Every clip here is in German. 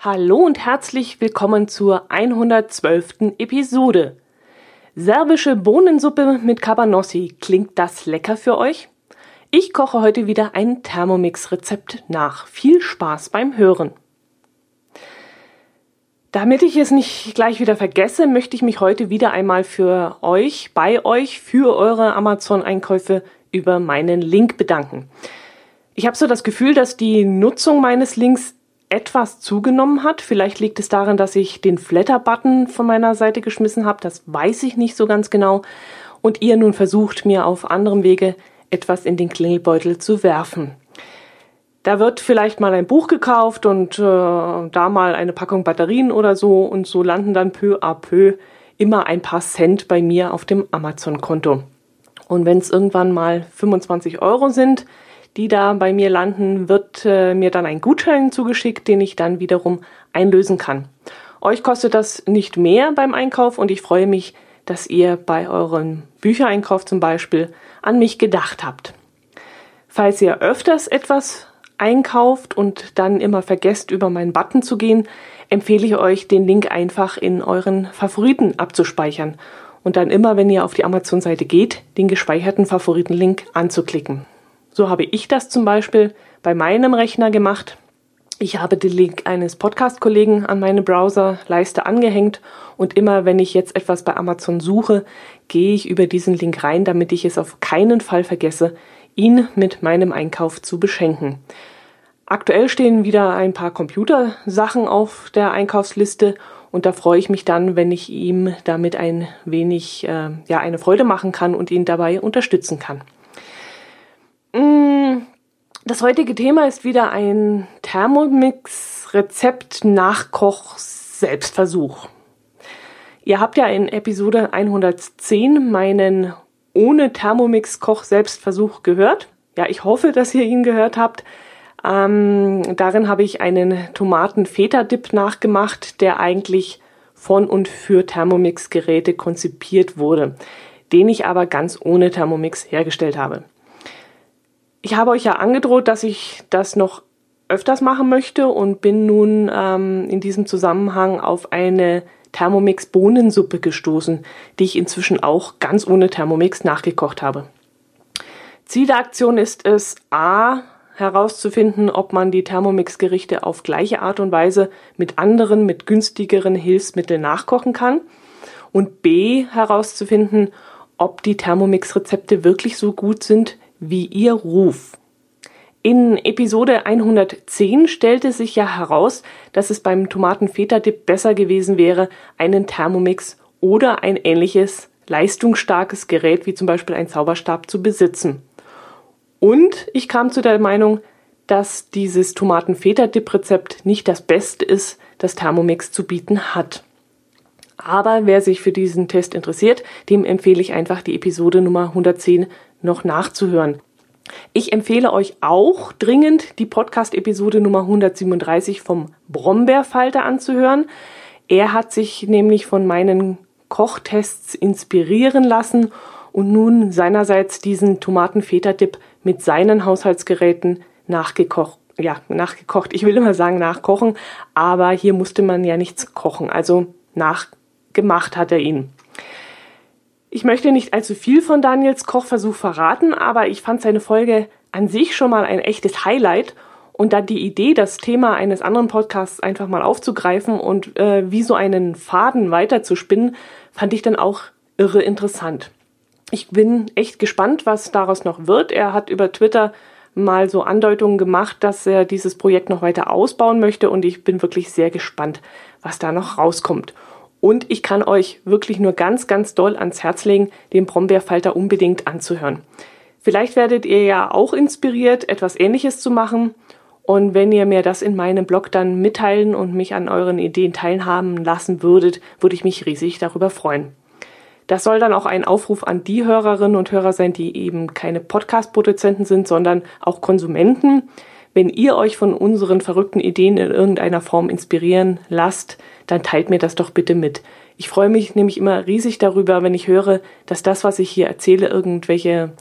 Hallo und herzlich willkommen zur 112. Episode. Serbische Bohnensuppe mit Cabanossi. Klingt das lecker für euch? Ich koche heute wieder ein Thermomix-Rezept nach. Viel Spaß beim Hören. Damit ich es nicht gleich wieder vergesse, möchte ich mich heute wieder einmal für euch, bei euch, für eure Amazon-Einkäufe über meinen Link bedanken. Ich habe so das Gefühl, dass die Nutzung meines Links etwas zugenommen hat. Vielleicht liegt es daran, dass ich den Flatter-Button von meiner Seite geschmissen habe. Das weiß ich nicht so ganz genau. Und ihr nun versucht, mir auf anderem Wege etwas in den Klingelbeutel zu werfen. Da wird vielleicht mal ein Buch gekauft und äh, da mal eine Packung Batterien oder so und so landen dann peu à peu immer ein paar Cent bei mir auf dem Amazon-Konto. Und wenn es irgendwann mal 25 Euro sind, die da bei mir landen, wird äh, mir dann ein Gutschein zugeschickt, den ich dann wiederum einlösen kann. Euch kostet das nicht mehr beim Einkauf und ich freue mich, dass ihr bei eurem Büchereinkauf zum Beispiel an mich gedacht habt. Falls ihr öfters etwas einkauft und dann immer vergesst, über meinen Button zu gehen, empfehle ich euch, den Link einfach in euren Favoriten abzuspeichern und dann immer, wenn ihr auf die Amazon-Seite geht, den gespeicherten Favoritenlink anzuklicken. So habe ich das zum Beispiel bei meinem Rechner gemacht. Ich habe den Link eines Podcast-Kollegen an meine Browserleiste angehängt und immer wenn ich jetzt etwas bei Amazon suche, gehe ich über diesen Link rein, damit ich es auf keinen Fall vergesse, ihn mit meinem Einkauf zu beschenken. Aktuell stehen wieder ein paar Computersachen auf der Einkaufsliste und da freue ich mich dann, wenn ich ihm damit ein wenig äh, ja eine Freude machen kann und ihn dabei unterstützen kann. Mm, das heutige Thema ist wieder ein Thermomix-Rezept-Nachkoch-Selbstversuch. Ihr habt ja in Episode 110 meinen ohne Thermomix-Koch-Selbstversuch gehört. Ja, ich hoffe, dass ihr ihn gehört habt. Ähm, darin habe ich einen Tomaten-Feta-Dip nachgemacht, der eigentlich von und für Thermomix-Geräte konzipiert wurde, den ich aber ganz ohne Thermomix hergestellt habe. Ich habe euch ja angedroht, dass ich das noch öfters machen möchte und bin nun ähm, in diesem Zusammenhang auf eine Thermomix Bohnensuppe gestoßen, die ich inzwischen auch ganz ohne Thermomix nachgekocht habe. Ziel der Aktion ist es, a, herauszufinden, ob man die Thermomix-Gerichte auf gleiche Art und Weise mit anderen, mit günstigeren Hilfsmitteln nachkochen kann und b, herauszufinden, ob die Thermomix-Rezepte wirklich so gut sind, wie ihr Ruf. In Episode 110 stellte sich ja heraus, dass es beim Tomaten-Feta-Dip besser gewesen wäre, einen Thermomix oder ein ähnliches leistungsstarkes Gerät wie zum Beispiel ein Zauberstab zu besitzen. Und ich kam zu der Meinung, dass dieses Tomaten-Feta-Dip-Rezept nicht das Beste ist, das Thermomix zu bieten hat. Aber wer sich für diesen Test interessiert, dem empfehle ich einfach die Episode Nummer 110 noch nachzuhören. Ich empfehle euch auch dringend die Podcast-Episode Nummer 137 vom Brombeerfalter anzuhören. Er hat sich nämlich von meinen Kochtests inspirieren lassen und nun seinerseits diesen Tomaten-Feta-Dip mit seinen Haushaltsgeräten nachgekocht. Ja, nachgekocht. Ich will immer sagen nachkochen, aber hier musste man ja nichts kochen. Also nachgemacht hat er ihn. Ich möchte nicht allzu viel von Daniels Kochversuch verraten, aber ich fand seine Folge an sich schon mal ein echtes Highlight und dann die Idee, das Thema eines anderen Podcasts einfach mal aufzugreifen und äh, wie so einen Faden weiterzuspinnen, fand ich dann auch irre interessant. Ich bin echt gespannt, was daraus noch wird. Er hat über Twitter mal so Andeutungen gemacht, dass er dieses Projekt noch weiter ausbauen möchte und ich bin wirklich sehr gespannt, was da noch rauskommt. Und ich kann euch wirklich nur ganz, ganz doll ans Herz legen, den Brombeerfalter unbedingt anzuhören. Vielleicht werdet ihr ja auch inspiriert, etwas Ähnliches zu machen. Und wenn ihr mir das in meinem Blog dann mitteilen und mich an euren Ideen teilhaben lassen würdet, würde ich mich riesig darüber freuen. Das soll dann auch ein Aufruf an die Hörerinnen und Hörer sein, die eben keine Podcast-Produzenten sind, sondern auch Konsumenten. Wenn ihr euch von unseren verrückten Ideen in irgendeiner Form inspirieren lasst, dann teilt mir das doch bitte mit. Ich freue mich nämlich immer riesig darüber, wenn ich höre, dass das, was ich hier erzähle, irgendwelche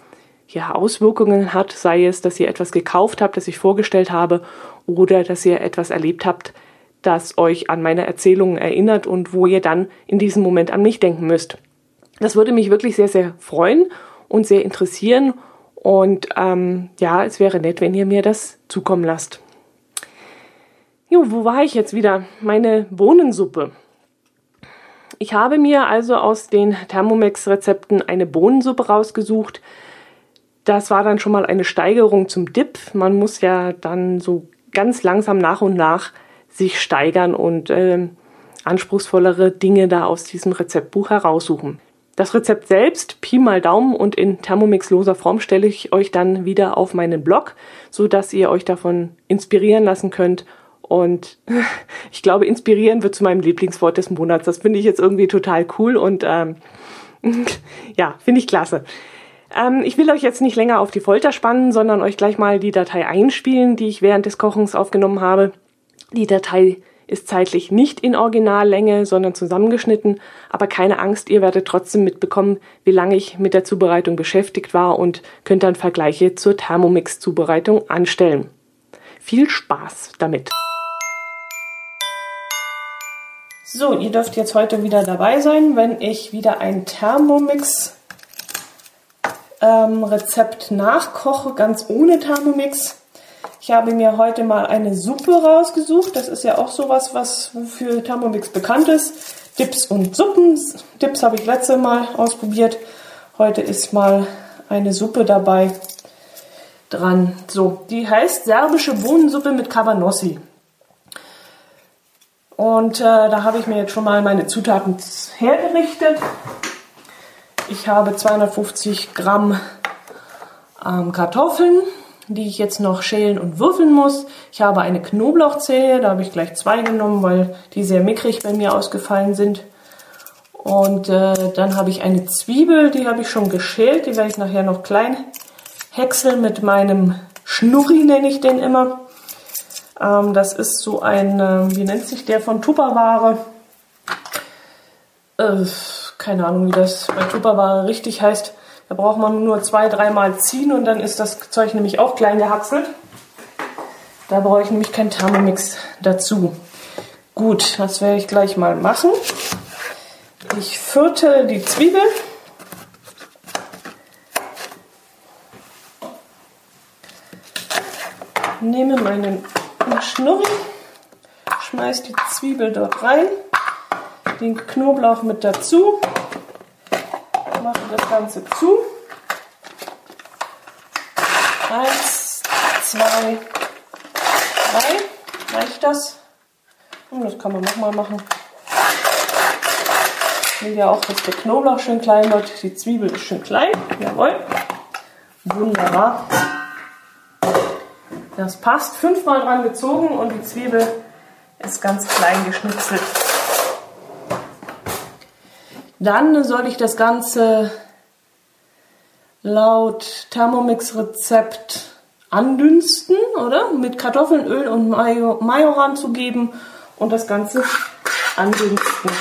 ja, Auswirkungen hat, sei es, dass ihr etwas gekauft habt, das ich vorgestellt habe, oder dass ihr etwas erlebt habt, das euch an meine Erzählungen erinnert und wo ihr dann in diesem Moment an mich denken müsst. Das würde mich wirklich sehr, sehr freuen und sehr interessieren. Und ähm, ja, es wäre nett, wenn ihr mir das zukommen lasst. Jo, wo war ich jetzt wieder? Meine Bohnensuppe. Ich habe mir also aus den Thermomix-Rezepten eine Bohnensuppe rausgesucht. Das war dann schon mal eine Steigerung zum Dip. Man muss ja dann so ganz langsam nach und nach sich steigern und äh, anspruchsvollere Dinge da aus diesem Rezeptbuch heraussuchen. Das Rezept selbst, Pi mal Daumen und in Thermomix-loser Form stelle ich euch dann wieder auf meinen Blog, so dass ihr euch davon inspirieren lassen könnt. Und ich glaube, inspirieren wird zu meinem Lieblingswort des Monats. Das finde ich jetzt irgendwie total cool und ähm, ja, finde ich klasse. Ähm, ich will euch jetzt nicht länger auf die Folter spannen, sondern euch gleich mal die Datei einspielen, die ich während des Kochens aufgenommen habe. Die Datei ist zeitlich nicht in Originallänge, sondern zusammengeschnitten, aber keine Angst, ihr werdet trotzdem mitbekommen, wie lange ich mit der Zubereitung beschäftigt war und könnt dann Vergleiche zur Thermomix-Zubereitung anstellen. Viel Spaß damit! So, ihr dürft jetzt heute wieder dabei sein, wenn ich wieder ein Thermomix ähm, Rezept nachkoche, ganz ohne Thermomix. Ich habe mir heute mal eine Suppe rausgesucht. Das ist ja auch sowas, was für Thermomix bekannt ist. Dips und Suppen. Dips habe ich letzte Mal ausprobiert. Heute ist mal eine Suppe dabei dran. So, die heißt serbische Bohnensuppe mit Cabanossi. Und äh, da habe ich mir jetzt schon mal meine Zutaten hergerichtet. Ich habe 250 Gramm ähm, Kartoffeln, die ich jetzt noch schälen und würfeln muss. Ich habe eine Knoblauchzehe, da habe ich gleich zwei genommen, weil die sehr mickrig bei mir ausgefallen sind. Und äh, dann habe ich eine Zwiebel, die habe ich schon geschält, die werde ich nachher noch klein häckseln mit meinem Schnurri, nenne ich den immer. Ähm, das ist so ein, äh, wie nennt sich der, von Tupperware. Äh, keine Ahnung, wie das bei Tupperware richtig heißt. Da braucht man nur zwei, dreimal ziehen und dann ist das Zeug nämlich auch klein gehackselt. Da brauche ich nämlich keinen Thermomix dazu. Gut, das werde ich gleich mal machen. Ich viertel die Zwiebel. Nehme meinen Schnurri, schmeiße die Zwiebel dort rein den Knoblauch mit dazu, das Ganze zu. Eins, zwei, drei. Reicht das? Und das kann man nochmal machen. Ich will ja auch, dass der Knoblauch schön klein wird. Die Zwiebel ist schön klein. Jawohl. Wunderbar. Das passt. Fünfmal dran gezogen und die Zwiebel ist ganz klein geschnitzelt. Dann soll ich das Ganze laut Thermomix-Rezept andünsten, oder? Mit Kartoffeln, Öl und Majoran zu geben und das Ganze andünsten.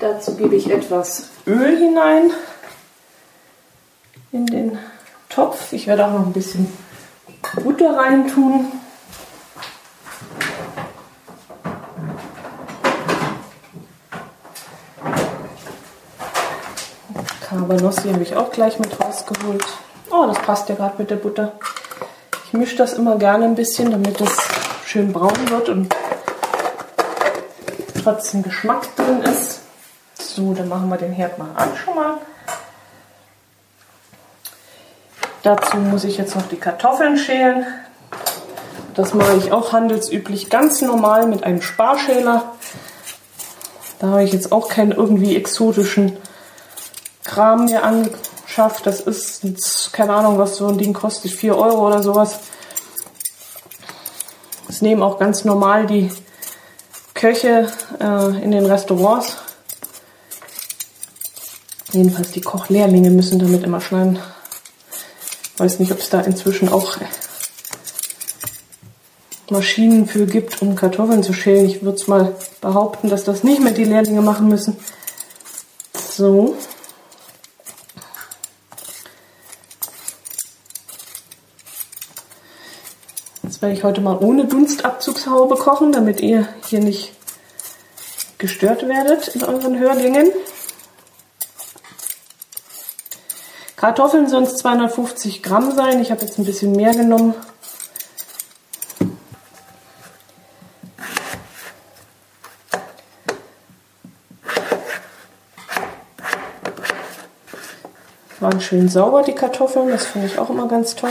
Dazu gebe ich etwas Öl hinein in den Topf. Ich werde auch noch ein bisschen Butter rein tun. Cabanossi habe ich auch gleich mit rausgeholt. Oh, das passt ja gerade mit der Butter. Ich mische das immer gerne ein bisschen, damit es schön braun wird und trotzdem Geschmack drin ist. So, dann machen wir den Herd mal an schon mal. Dazu muss ich jetzt noch die Kartoffeln schälen. Das mache ich auch handelsüblich ganz normal mit einem Sparschäler. Da habe ich jetzt auch keinen irgendwie exotischen Kram mir schafft. Das ist, keine Ahnung, was so ein Ding kostet, 4 Euro oder sowas. Das nehmen auch ganz normal die Köche äh, in den Restaurants. Jedenfalls die Kochlehrlinge müssen damit immer schneiden. Weiß nicht, ob es da inzwischen auch Maschinen für gibt, um Kartoffeln zu schälen. Ich würde es mal behaupten, dass das nicht mehr die Lehrlinge machen müssen. So. Jetzt werde ich heute mal ohne Dunstabzugshaube kochen, damit ihr hier nicht gestört werdet in euren Hörgängen. Kartoffeln sollen es 250 Gramm sein. Ich habe jetzt ein bisschen mehr genommen. Waren schön sauber die Kartoffeln, das finde ich auch immer ganz toll.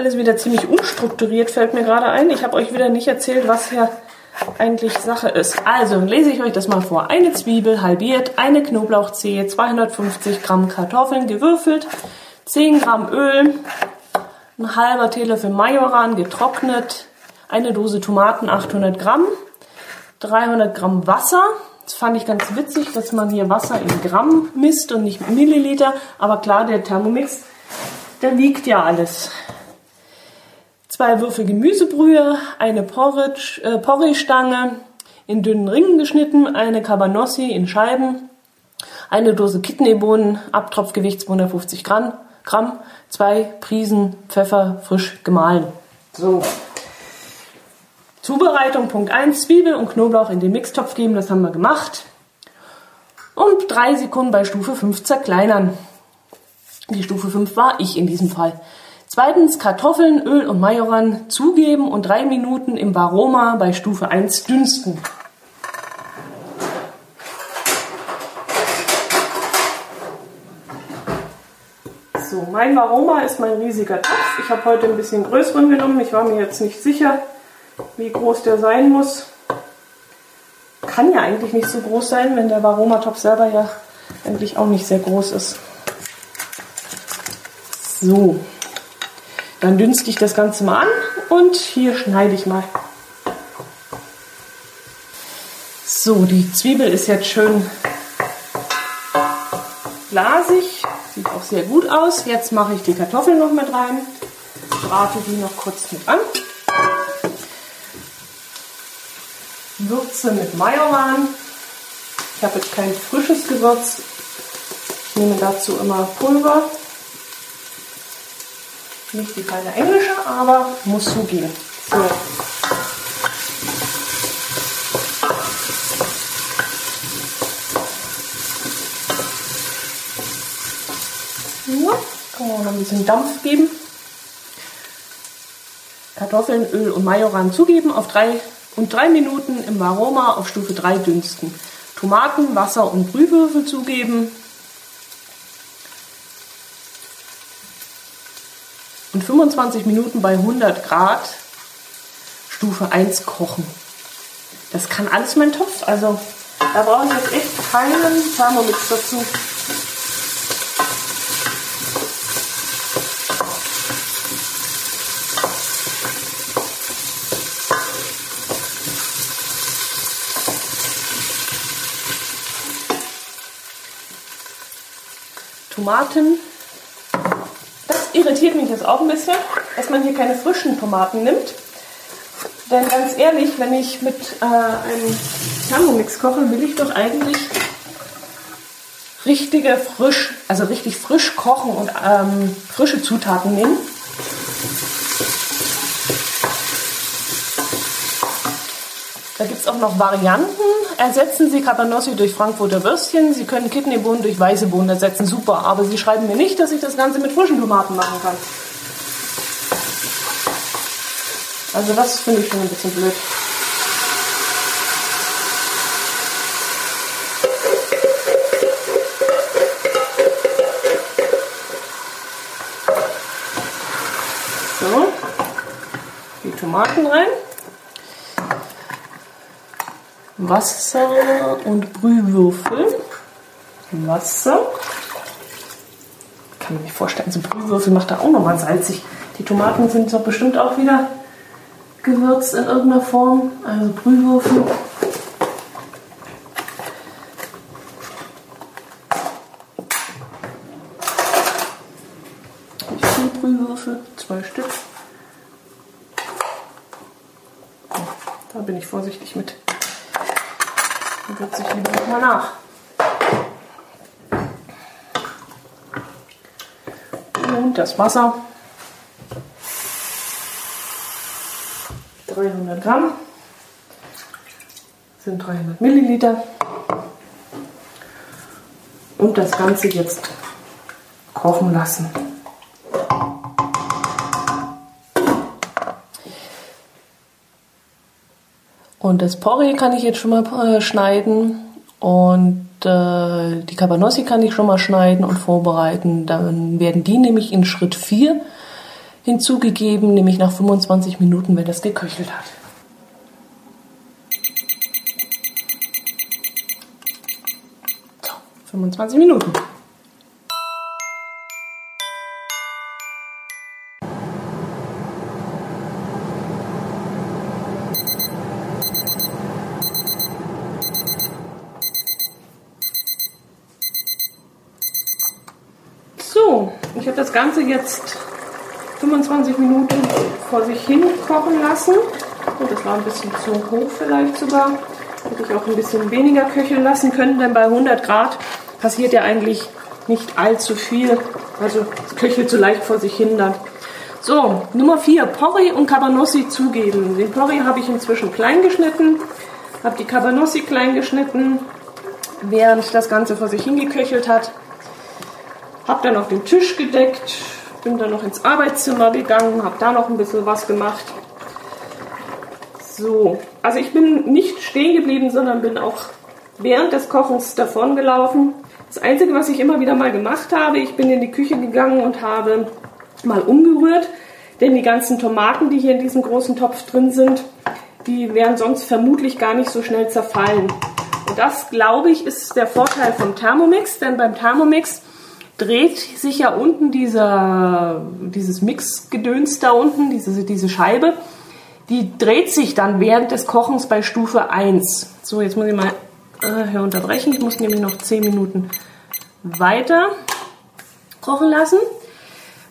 Alles wieder ziemlich unstrukturiert, fällt mir gerade ein. Ich habe euch wieder nicht erzählt, was hier eigentlich Sache ist. Also lese ich euch das mal vor. Eine Zwiebel halbiert, eine Knoblauchzehe, 250 Gramm Kartoffeln gewürfelt, 10 Gramm Öl, ein halber Teelöffel Majoran getrocknet, eine Dose Tomaten 800 Gramm, 300 Gramm Wasser. Das fand ich ganz witzig, dass man hier Wasser in Gramm misst und nicht Milliliter. Aber klar, der Thermomix, der wiegt ja alles zwei Würfel Gemüsebrühe, eine Porridge, äh, Porree-Stange in dünnen Ringen geschnitten, eine Cabanossi in Scheiben, eine Dose Kidneybohnen, Abtropfgewicht 250 Gramm, Gramm, zwei Prisen Pfeffer frisch gemahlen. So. Zubereitung Punkt 1, Zwiebel und Knoblauch in den Mixtopf geben, das haben wir gemacht. Und drei Sekunden bei Stufe 5 zerkleinern. Die Stufe 5 war ich in diesem Fall. Zweitens Kartoffeln, Öl und Majoran zugeben und drei Minuten im Varoma bei Stufe 1 dünsten. So, mein Varoma ist mein riesiger Topf. Ich habe heute ein bisschen größeren genommen. Ich war mir jetzt nicht sicher, wie groß der sein muss. Kann ja eigentlich nicht so groß sein, wenn der Varoma-Topf selber ja eigentlich auch nicht sehr groß ist. So, dann dünste ich das Ganze mal an und hier schneide ich mal. So, die Zwiebel ist jetzt schön glasig, sieht auch sehr gut aus. Jetzt mache ich die Kartoffeln noch mit rein, brate die noch kurz mit an. Würze mit Majoran. Ich habe jetzt kein frisches Gewürz. Ich nehme dazu immer Pulver. Nicht die feine englische, aber muss so gehen. So. Ja, kann man noch ein bisschen Dampf geben. Kartoffeln, Öl und Majoran zugeben auf drei und drei Minuten im Aroma auf Stufe 3 dünsten. Tomaten, Wasser und Brühwürfel zugeben. Und 25 Minuten bei 100 Grad Stufe 1 kochen. Das kann alles mein Topf. Also da brauche ich jetzt echt keinen Thermomix dazu. Tomaten irritiert mich jetzt auch ein bisschen, dass man hier keine frischen Tomaten nimmt. Denn ganz ehrlich, wenn ich mit äh, einem Thermomix koche, will ich doch eigentlich richtige frisch, also richtig frisch kochen und ähm, frische Zutaten nehmen. auch noch Varianten. Ersetzen Sie Cabanossi durch Frankfurter Würstchen. Sie können Kidneybohnen durch weiße Bohnen ersetzen. Super. Aber Sie schreiben mir nicht, dass ich das Ganze mit frischen Tomaten machen kann. Also das finde ich schon ein bisschen blöd. So. Die Tomaten rein. Wasser und Brühwürfel. Wasser. Kann mir nicht vorstellen, so Brühwürfel macht er auch nochmal salzig. Die Tomaten sind doch bestimmt auch wieder gewürzt in irgendeiner Form. Also Brühwürfel. Wie viele Brühwürfel? Zwei Stück. Da bin ich vorsichtig mit. Würze ich lieber nochmal nach. Und das Wasser. 300 Gramm sind 300 Milliliter. Und das Ganze jetzt kochen lassen. Und das Porree kann ich jetzt schon mal äh, schneiden und äh, die Cabanossi kann ich schon mal schneiden und vorbereiten. Dann werden die nämlich in Schritt 4 hinzugegeben, nämlich nach 25 Minuten, wenn das geköchelt hat. So, 25 Minuten. So, ich habe das Ganze jetzt 25 Minuten vor sich hin kochen lassen. Und das war ein bisschen zu hoch vielleicht sogar. Hätte ich auch ein bisschen weniger köcheln lassen können, denn bei 100 Grad passiert ja eigentlich nicht allzu viel. Also es köchelt so leicht vor sich hin dann. So, Nummer 4, Porree und Cabanossi zugeben. Den Porree habe ich inzwischen klein geschnitten, habe die Cabanossi klein geschnitten, während das Ganze vor sich hingeköchelt hat. Habe dann auf den Tisch gedeckt, bin dann noch ins Arbeitszimmer gegangen, habe da noch ein bisschen was gemacht. So, also ich bin nicht stehen geblieben, sondern bin auch während des Kochens davon gelaufen. Das Einzige, was ich immer wieder mal gemacht habe, ich bin in die Küche gegangen und habe mal umgerührt, denn die ganzen Tomaten, die hier in diesem großen Topf drin sind, die wären sonst vermutlich gar nicht so schnell zerfallen. Und das, glaube ich, ist der Vorteil vom Thermomix, denn beim Thermomix dreht sich ja unten dieser, dieses Mixgedöns da unten, diese, diese Scheibe, die dreht sich dann während des Kochens bei Stufe 1. So, jetzt muss ich mal äh, unterbrechen. Ich muss nämlich noch 10 Minuten weiter kochen lassen.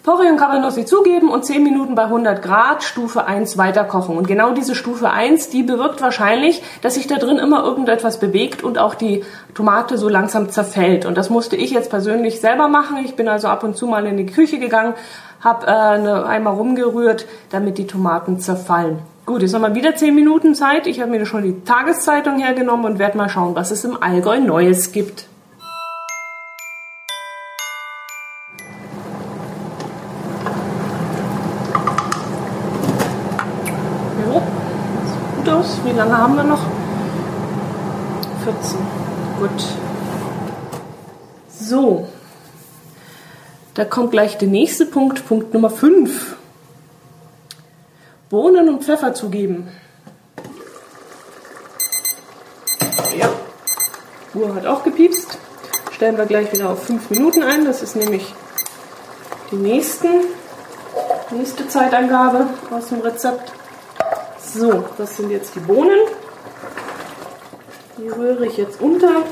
Porree und Cabanossi zugeben und 10 Minuten bei 100 Grad Stufe 1 weiter kochen. Und genau diese Stufe 1, die bewirkt wahrscheinlich, dass sich da drin immer irgendetwas bewegt und auch die Tomate so langsam zerfällt. Und das musste ich jetzt persönlich selber machen. Ich bin also ab und zu mal in die Küche gegangen, habe äh, eine, einmal rumgerührt, damit die Tomaten zerfallen. Gut, jetzt haben wir wieder 10 Minuten Zeit. Ich habe mir schon die Tageszeitung hergenommen und werde mal schauen, was es im Allgäu Neues gibt. Wie lange haben wir noch? 14. Gut. So. Da kommt gleich der nächste Punkt, Punkt Nummer 5. Bohnen und Pfeffer zugeben. Ja, Uhr hat auch gepiepst. Stellen wir gleich wieder auf 5 Minuten ein. Das ist nämlich die nächsten, nächste Zeitangabe aus dem Rezept. So, das sind jetzt die Bohnen. Die rühre ich jetzt unter.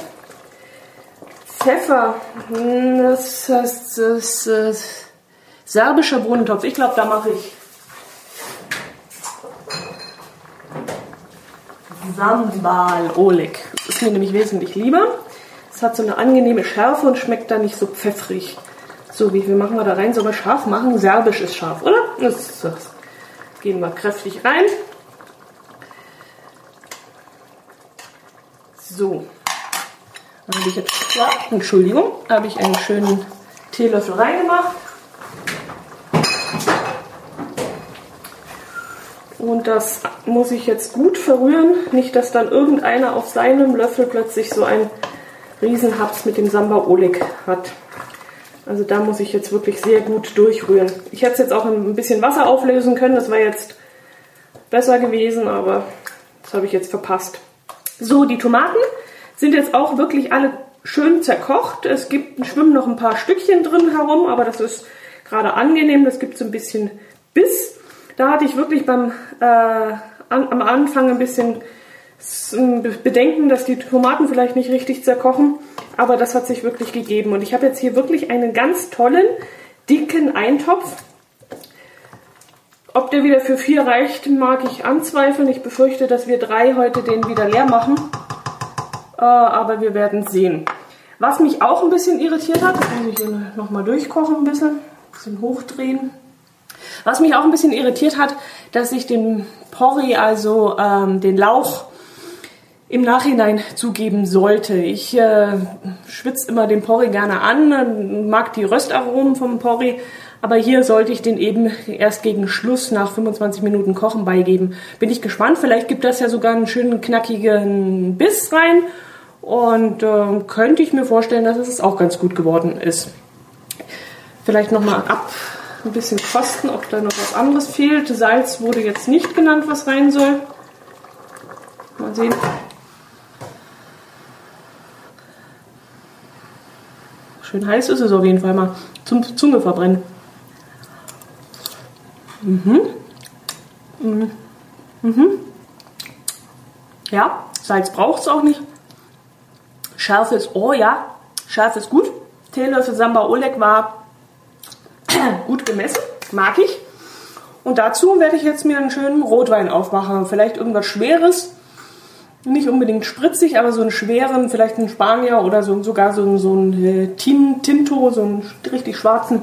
Pfeffer, hm, das heißt das, das, serbischer Bohnentopf. Ich glaube, da mache ich Sambal Oleg. Das ist mir nämlich wesentlich lieber. Es hat so eine angenehme Schärfe und schmeckt dann nicht so pfeffrig. So, wie viel machen wir da rein? Sollen wir scharf machen? Serbisch ist scharf, oder? Das, das. Gehen wir kräftig rein. So. Dann habe ich jetzt, ja, Entschuldigung, habe ich einen schönen Teelöffel reingemacht. Und das muss ich jetzt gut verrühren, nicht dass dann irgendeiner auf seinem Löffel plötzlich so ein Riesenhaps mit dem Samba Oleg hat. Also da muss ich jetzt wirklich sehr gut durchrühren. Ich hätte es jetzt auch ein bisschen Wasser auflösen können, das war jetzt besser gewesen, aber das habe ich jetzt verpasst. So, die Tomaten sind jetzt auch wirklich alle schön zerkocht. Es gibt, schwimmen noch ein paar Stückchen drin herum, aber das ist gerade angenehm. Das gibt so ein bisschen Biss. Da hatte ich wirklich beim, äh, an, am Anfang ein bisschen Bedenken, dass die Tomaten vielleicht nicht richtig zerkochen, aber das hat sich wirklich gegeben. Und ich habe jetzt hier wirklich einen ganz tollen, dicken Eintopf. Ob der wieder für vier reicht, mag ich anzweifeln. Ich befürchte, dass wir drei heute den wieder leer machen. Äh, aber wir werden sehen. Was mich auch ein bisschen irritiert hat, das muss ich hier nochmal durchkochen ein bisschen, ein bisschen hochdrehen. Was mich auch ein bisschen irritiert hat, dass ich den Porree, also ähm, den Lauch, im Nachhinein zugeben sollte. Ich äh, schwitze immer den Porree gerne an, mag die Röstaromen vom Porree, aber hier sollte ich den eben erst gegen Schluss nach 25 Minuten Kochen beigeben. Bin ich gespannt, vielleicht gibt das ja sogar einen schönen knackigen Biss rein und äh, könnte ich mir vorstellen, dass es auch ganz gut geworden ist. Vielleicht nochmal ab ein bisschen kosten, ob da noch was anderes fehlt. Salz wurde jetzt nicht genannt, was rein soll. Mal sehen. Schön heiß ist es auf jeden Fall mal zum Zunge verbrennen. Mhm. Mhm. Mhm. Ja, Salz braucht es auch nicht. Schärfe ist, oh ja, Schärfe ist gut. Teelöffel Samba Oleg war gut gemessen, mag ich. Und dazu werde ich jetzt mir einen schönen Rotwein aufmachen. Vielleicht irgendwas Schweres, nicht unbedingt spritzig, aber so einen schweren, vielleicht einen Spanier oder so, sogar so, so einen äh, Tinto, so einen richtig schwarzen.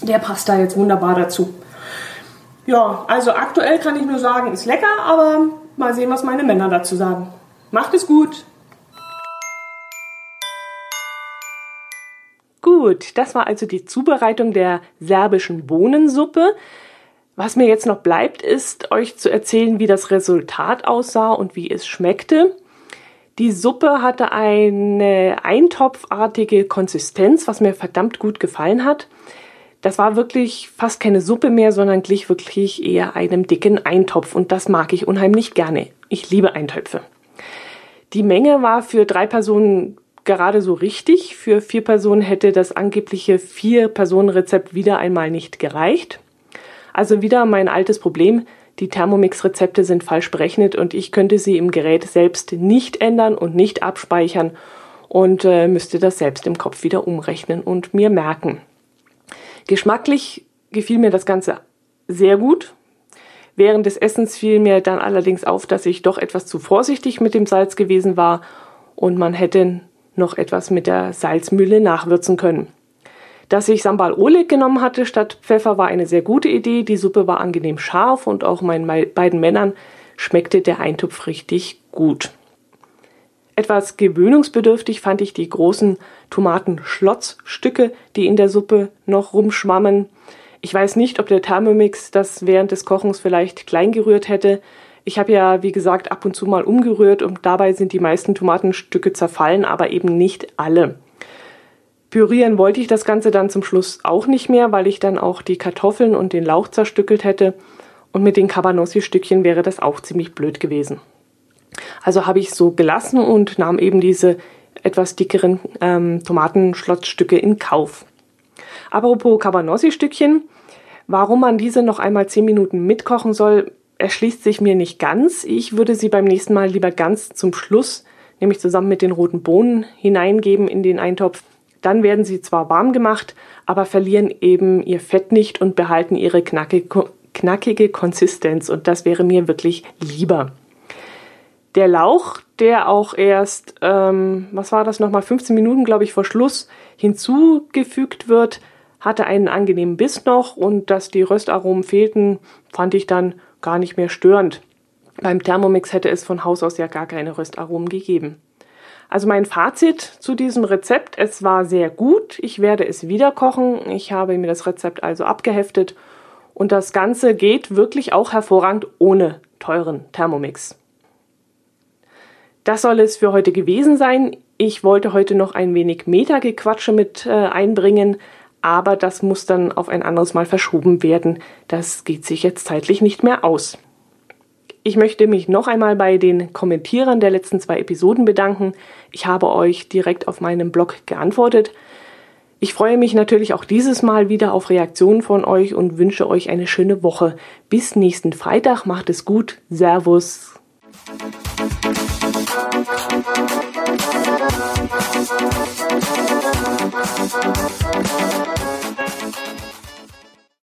Der passt da jetzt wunderbar dazu. Ja, also aktuell kann ich nur sagen, ist lecker, aber mal sehen, was meine Männer dazu sagen. Macht es gut! Gut, das war also die Zubereitung der serbischen Bohnensuppe. Was mir jetzt noch bleibt, ist euch zu erzählen, wie das Resultat aussah und wie es schmeckte. Die Suppe hatte eine eintopfartige Konsistenz, was mir verdammt gut gefallen hat. Das war wirklich fast keine Suppe mehr, sondern glich wirklich eher einem dicken Eintopf und das mag ich unheimlich gerne. Ich liebe Eintöpfe. Die Menge war für drei Personen gerade so richtig. Für vier Personen hätte das angebliche Vier-Personen-Rezept wieder einmal nicht gereicht. Also wieder mein altes Problem. Die Thermomix-Rezepte sind falsch berechnet und ich könnte sie im Gerät selbst nicht ändern und nicht abspeichern und äh, müsste das selbst im Kopf wieder umrechnen und mir merken. Geschmacklich gefiel mir das Ganze sehr gut. Während des Essens fiel mir dann allerdings auf, dass ich doch etwas zu vorsichtig mit dem Salz gewesen war und man hätte noch etwas mit der Salzmühle nachwürzen können. Dass ich Sambal Oleg genommen hatte statt Pfeffer war eine sehr gute Idee. Die Suppe war angenehm scharf und auch meinen beiden Männern schmeckte der Eintopf richtig gut. Etwas gewöhnungsbedürftig fand ich die großen Tomatenschlotzstücke, die in der Suppe noch rumschwammen. Ich weiß nicht, ob der Thermomix das während des Kochens vielleicht klein gerührt hätte. Ich habe ja, wie gesagt, ab und zu mal umgerührt und dabei sind die meisten Tomatenstücke zerfallen, aber eben nicht alle. Pürieren wollte ich das Ganze dann zum Schluss auch nicht mehr, weil ich dann auch die Kartoffeln und den Lauch zerstückelt hätte. Und mit den Cabanossi-Stückchen wäre das auch ziemlich blöd gewesen. Also habe ich so gelassen und nahm eben diese etwas dickeren ähm, Tomatenschlotzstücke in Kauf. Apropos Cabanossi-Stückchen, warum man diese noch einmal 10 Minuten mitkochen soll, erschließt sich mir nicht ganz. Ich würde sie beim nächsten Mal lieber ganz zum Schluss, nämlich zusammen mit den roten Bohnen, hineingeben in den Eintopf. Dann werden sie zwar warm gemacht, aber verlieren eben ihr Fett nicht und behalten ihre knackige, knackige Konsistenz. Und das wäre mir wirklich lieber. Der Lauch, der auch erst, ähm, was war das nochmal, 15 Minuten, glaube ich, vor Schluss hinzugefügt wird, hatte einen angenehmen Biss noch und dass die Röstaromen fehlten, fand ich dann gar nicht mehr störend. Beim Thermomix hätte es von Haus aus ja gar keine Röstaromen gegeben. Also mein Fazit zu diesem Rezept, es war sehr gut. Ich werde es wieder kochen. Ich habe mir das Rezept also abgeheftet und das Ganze geht wirklich auch hervorragend ohne teuren Thermomix. Das soll es für heute gewesen sein. Ich wollte heute noch ein wenig Metagequatsche mit äh, einbringen, aber das muss dann auf ein anderes Mal verschoben werden. Das geht sich jetzt zeitlich nicht mehr aus. Ich möchte mich noch einmal bei den Kommentierern der letzten zwei Episoden bedanken. Ich habe euch direkt auf meinem Blog geantwortet. Ich freue mich natürlich auch dieses Mal wieder auf Reaktionen von euch und wünsche euch eine schöne Woche. Bis nächsten Freitag, macht es gut. Servus. Thank you.